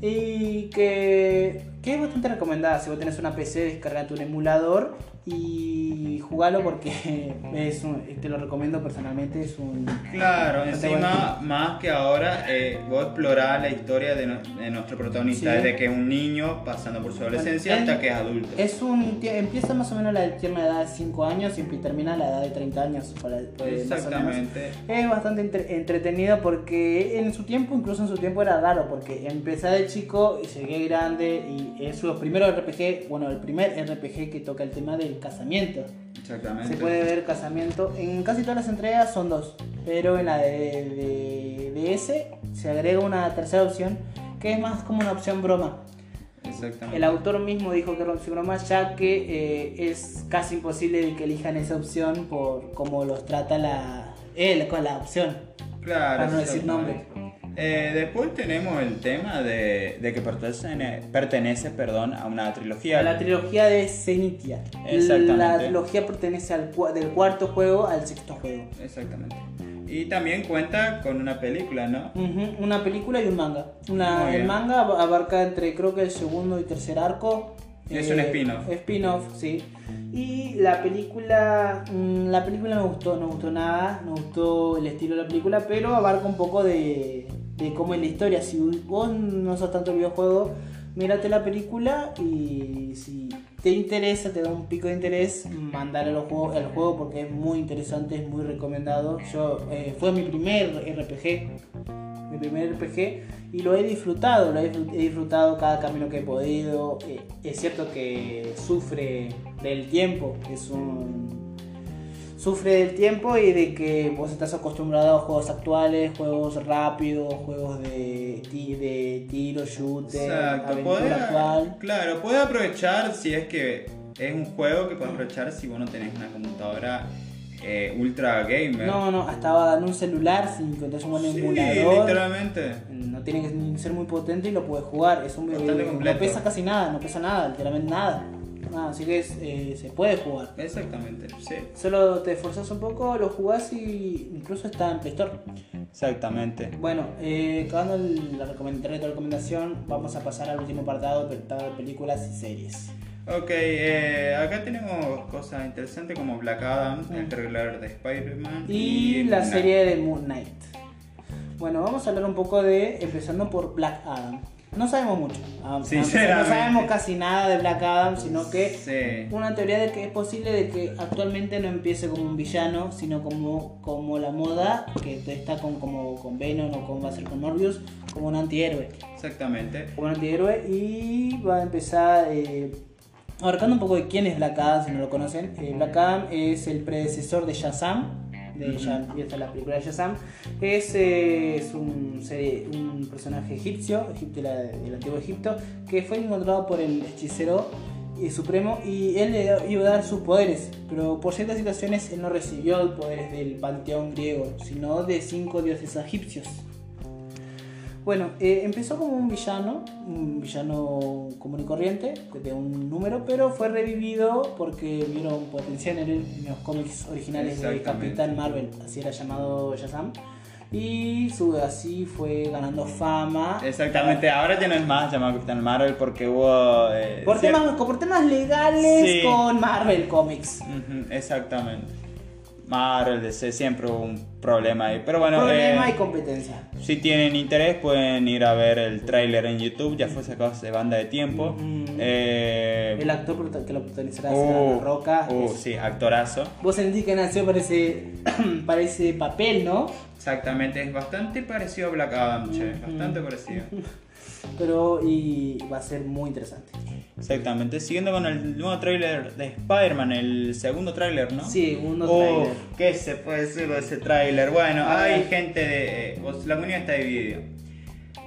A: Y que, que es bastante recomendada. Si vos tenés una PC, descargate un emulador y jugalo porque es un- te lo recomiendo personalmente. Es un.
B: Claro,
A: bastante
B: encima, más que ahora, eh, vos explorás la historia de, no- de nuestro protagonista,
A: Sí.
B: desde que es un niño pasando por su adolescencia
A: Bueno,
B: hasta que es adulto.
A: Es un, empieza más o menos la tierna edad de 5 años y termina a la edad de 30 años. Para.
B: Exactamente.
A: Es bastante entre- entretenido porque en su tiempo, incluso en su tiempo era raro, porque empecé de chico y llegué grande y es los primeros RPG, bueno, el primer RPG que toca el tema del casamiento.
B: Exactamente.
A: Se puede ver casamiento, en casi todas las entregas son dos, pero en la de, de, de ese se agrega una tercera opción que es más como una opción broma.
B: Exactamente.
A: El autor mismo dijo que era una opción broma ya que eh, es casi imposible de que elijan esa opción por cómo los trata la, él con la opción.
B: Claro.
A: para no decir
B: exactamente. Eh, después tenemos el tema de, de que pertenece, pertenece perdón, a una trilogía.
A: La trilogía de Zenitia.
B: Exactamente.
A: La trilogía pertenece al, del cuarto juego al sexto juego.
B: Exactamente. Y también cuenta con una película, ¿no?
A: Ujú, Una película y un manga. Una, el manga ab- abarca entre creo que el segundo y tercer arco. Eh,
B: Es un spin-off.
A: Spin-off, sí. Y la película, mm, la película no me gustó, no me gustó nada, no gustó el estilo de la película, pero abarca un poco de, de cómo es la historia. Si vos no sos tanto videojuego, mírate la película y si te interesa, te da un pico de interés, mandar al juego, al juego porque es muy interesante, es muy recomendado. Yo eh, fue mi primer RPG, mi primer RPG y lo he disfrutado, lo he disfrutado cada camino que he podido. Eh, es cierto que sufre del tiempo, es un sufre del tiempo y de que vos estás acostumbrado a juegos actuales, juegos rápidos, juegos de, ti- de tiro, shooter,
B: Exacto.
A: actual.
B: claro, puede aprovechar si es que es un juego que puede aprovechar si vos no tenés una computadora eh, ultra gamer.
A: No, no, hasta en un celular, si encontrás un buen
B: Sí,
A: emulador.
B: literalmente.
A: No tiene que ser muy potente y lo puedes jugar. Es un
B: Bastante
A: eh,
B: completo.
A: No pesa casi nada, no pesa nada, literalmente nada. Nada, así que es, eh, se puede jugar.
B: Exactamente, sí.
A: Solo te esforzas un poco, lo jugás y incluso está en Play Store.
B: Exactamente.
A: Bueno, eh, acabando el- la recomend- recomendación, vamos a pasar al último apartado, apartado de películas y series.
B: Ok, eh, acá tenemos cosas interesantes como Black Adam, el trailer de Spider-Man
A: Mm. Y la serie de Moon Knight. Bueno, vamos a hablar un poco de, empezando por Black Adam. No sabemos mucho. Ah,
B: Sinceramente.
A: No sabemos casi nada de Black Adam, sino que
B: Sí.
A: una teoría de que es posible de que actualmente no empiece como un villano, sino como, como la moda, que está con, como con Venom o como va a ser con Morbius, como un antihéroe.
B: Exactamente.
A: Como un antihéroe y va a empezar eh, abarcando un poco de quién es Black Adam, si no lo conocen. Eh, Black Adam es el predecesor de Shazam. De ya empieza la película de Shazam. Es, eh, es un, serie- un personaje egipcio, egipcio del antiguo Egipto, que fue encontrado por el hechicero eh, supremo y él le iba a dar sus poderes, pero por ciertas situaciones él no recibió los poderes del panteón griego, sino de cinco dioses egipcios. Bueno, eh, empezó como un villano, un villano común y corriente, de un número, pero fue revivido porque vieron potencial en él en los cómics originales de. Capitán Marvel, así era llamado Shazam. Y su, así fue ganando fama.
B: Exactamente, ahora ya no es más llamado Capitán Marvel porque hubo... eh,
A: Por temas, por temas legales
B: Sí.
A: con Marvel Comics.
B: Exactamente. Marvel, DC, siempre hubo un problema ahí. Pero bueno,
A: Problema
B: eh,
A: y competencia.
B: si tienen interés pueden ir a ver el tráiler en YouTube, ya fue sacado hace banda de tiempo.
A: Ujú.
B: Eh,
A: El actor que lo protagonizará
B: uh,
A: será La Roca.
B: uh,
A: Es-
B: sí, actorazo.
A: Vos sentís que nació para ese, para ese papel, ¿no?
B: Exactamente, es bastante parecido a Black Adam, che,
A: Ujú.
B: bastante parecido.
A: Pero y va a ser muy interesante.
B: Exactamente, siguiendo con el nuevo tráiler de Spider-Man, el segundo tráiler, ¿no?
A: Sí, un
B: Oh,
A: tráiler.
B: ¿Qué se puede decir de ese tráiler? Bueno, hay gente de... eh, pues, la comunidad está dividida.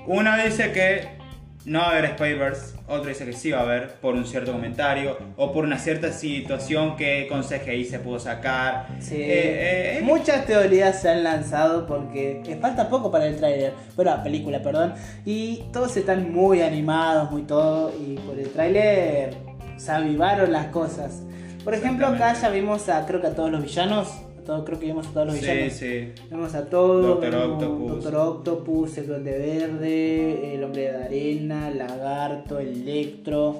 B: Uno dice que no va a haber Spider-Verse, otro dice que sí va a haber por un cierto comentario o por una cierta situación que con CGI se pudo sacar.
A: Sí.
B: Eh, eh,
A: Muchas teorías se han lanzado porque eh, falta poco para el tráiler, bueno, la película, perdón, y todos están muy animados, muy todo, y por el tráiler se avivaron las cosas. Por ejemplo, acá ya vimos a, creo que a todos los villanos, a todos, creo que vimos a todos los
B: sí,
A: villanos.
B: sí.
A: Vemos a todos,
B: Doctor Octopus.
A: Doctor Octopus, el Duende Verde, el Hombre de Arena, Lagarto, Electro.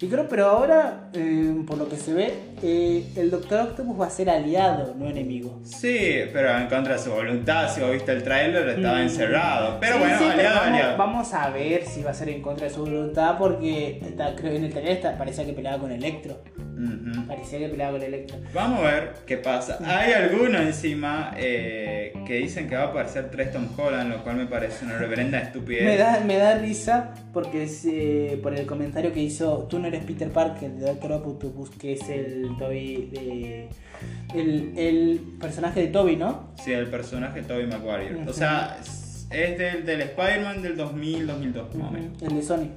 A: Y creo, pero ahora, eh, por lo que se ve, eh, el Doctor Octopus va a ser aliado, no enemigo.
B: Sí, pero en contra de su voluntad, si vos viste el tráiler, estaba
A: Mm.
B: encerrado. Pero
A: Sí,
B: bueno,
A: sí, pero
B: aliado,
A: vamos,
B: aliado.
A: vamos a ver si va a ser en contra de su voluntad, porque está- creo que en el trailer está- parecía que peleaba con Electro.
B: Ujú.
A: Parecía que peleaba con Electro.
B: Vamos a ver qué pasa. Hay algunos encima eh, que dicen que va a aparecer tres Tom Holland, lo cual me parece una reverenda estupidez.
A: Me da, me da risa porque es, eh, por el comentario que hizo, tú no eres Peter Parker de Doctor Octopus, que es el Toby de... El, el personaje de Toby, ¿no?
B: Sí, el personaje Tobey Maguire.
A: Ujú.
B: O sea, es del, del Spider-Man del 2000-2002, más o menos.
A: El de Sony.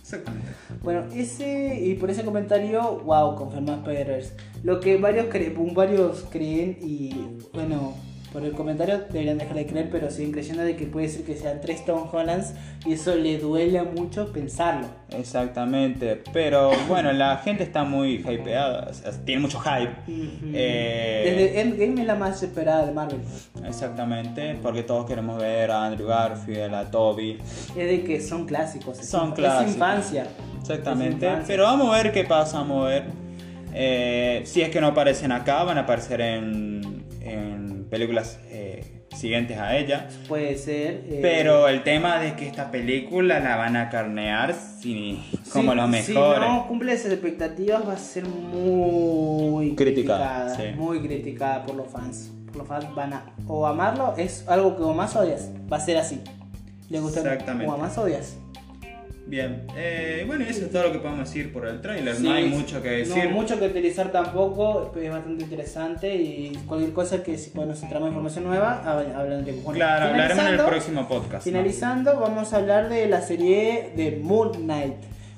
B: Exactamente.
A: Bueno, ese y por ese comentario, wow, confirmó Spider-Verse. Lo que varios, cre- varios creen y bueno, por el comentario deberían dejar de creer, pero siguen creyendo de que puede ser que sean tres Tom Hollands y eso le duele mucho pensarlo.
B: Exactamente. Pero bueno, la gente está muy hypeada. o sea, tiene mucho hype. Eh,
A: Desde Endgame es la más esperada de Marvel.
B: Exactamente. Porque todos queremos ver a Andrew Garfield, a Toby.
A: Es de que son clásicos. Es
B: Son clásicos.
A: Es infancia.
B: Exactamente.
A: Es infancia.
B: Pero vamos a ver qué pasa, vamos a ver. Eh, si es que no aparecen acá, van a aparecer en películas eh, siguientes a ella.
A: Puede ser. eh,
B: Pero el tema de que esta película la van a carnear si, como
A: Sí,
B: los
A: Si
B: mejores.
A: no cumple esas expectativas, va a ser muy
B: Criticada,
A: criticada.
B: sí.
A: Muy criticada por los fans. Por los fans van a o amarlo, es algo que o más odias. Va a ser así. Le gusta
B: Exactamente.
A: o más odias.
B: Bien, eh, bueno, eso es todo lo que podemos decir por el tráiler.
A: Sí,
B: no hay mucho que decir.
A: No mucho que utilizar tampoco, es bastante interesante y cualquier cosa que si nos entramos información nueva, hab- hablaremos. Bueno,
B: claro, hablaremos en el próximo podcast. ¿no?
A: Finalizando, vamos a hablar de la serie de Moon Knight.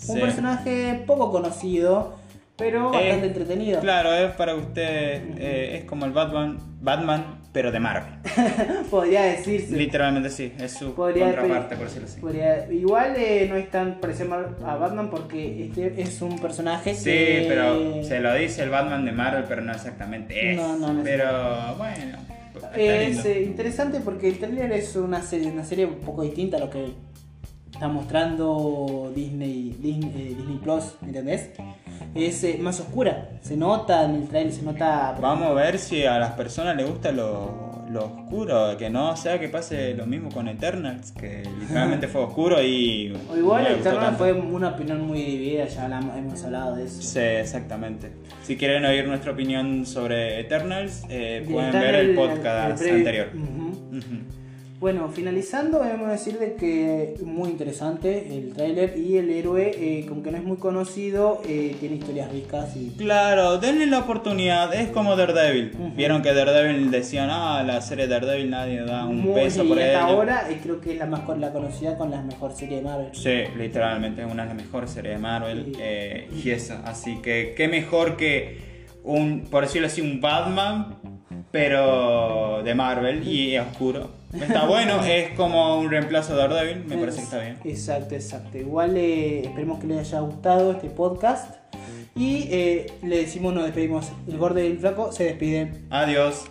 A: Un
B: Sí.
A: personaje poco conocido, pero
B: Eh,
A: bastante entretenido.
B: Claro, es para usted, eh, es como el Batman, Batman, pero de Marvel.
A: Podría decirse.
B: Literalmente sí, es su
A: Podría-
B: contraparte, por decirlo así.
A: Podría- igual eh, no es tan parecido a Batman porque este es un personaje
B: Sí,
A: que...
B: pero se lo dice el Batman de Marvel, pero no exactamente es.
A: No, no, no es.
B: Pero bueno,
A: Es eh, interesante porque el trailer es una serie, una serie un poco distinta a lo que está mostrando Disney, Disney, eh, Disney Plus, ¿entendés? Es eh, más oscura. Se nota en el trailer, se nota.
B: Vamos a ver si a las personas les gusta lo, lo oscuro, que no sea que pase lo mismo con Eternals, que literalmente fue oscuro y.
A: O igual
B: no
A: Eternal
B: tanto.
A: fue una opinión muy dividida, ya hablamos- hemos hablado de eso.
B: Sí, exactamente. Si quieren oír nuestra opinión sobre Eternals, eh, pueden
A: está
B: ver
A: el-
B: el podcast
A: el preview.
B: anterior.
A: Ujú.
B: Ujú.
A: Bueno, finalizando, debemos decir de que muy interesante el tráiler y el héroe, eh, como que no es muy conocido, eh, tiene historias ricas y
B: Claro, denle la oportunidad, es como Daredevil.
A: Ujú.
B: Vieron que Daredevil decían, ah, la serie Daredevil nadie da un
A: muy-
B: peso
A: y
B: por
A: hasta
B: ella.
A: ahora eh, creo que es la más la conocida con la mejor serie de Marvel.
B: Sí, literalmente es una de las mejores series de Marvel
A: Sí.
B: eh, y eso, así que qué mejor que un, por decirlo así, un Batman, pero de Marvel y oscuro. Está bueno, es como un reemplazo de Daredevil, me parece que está bien.
A: Exacto, exacto. Igual eh, esperemos que les haya gustado este podcast y eh, le decimos nos despedimos. El gordo y el flaco se despiden.
B: Adiós.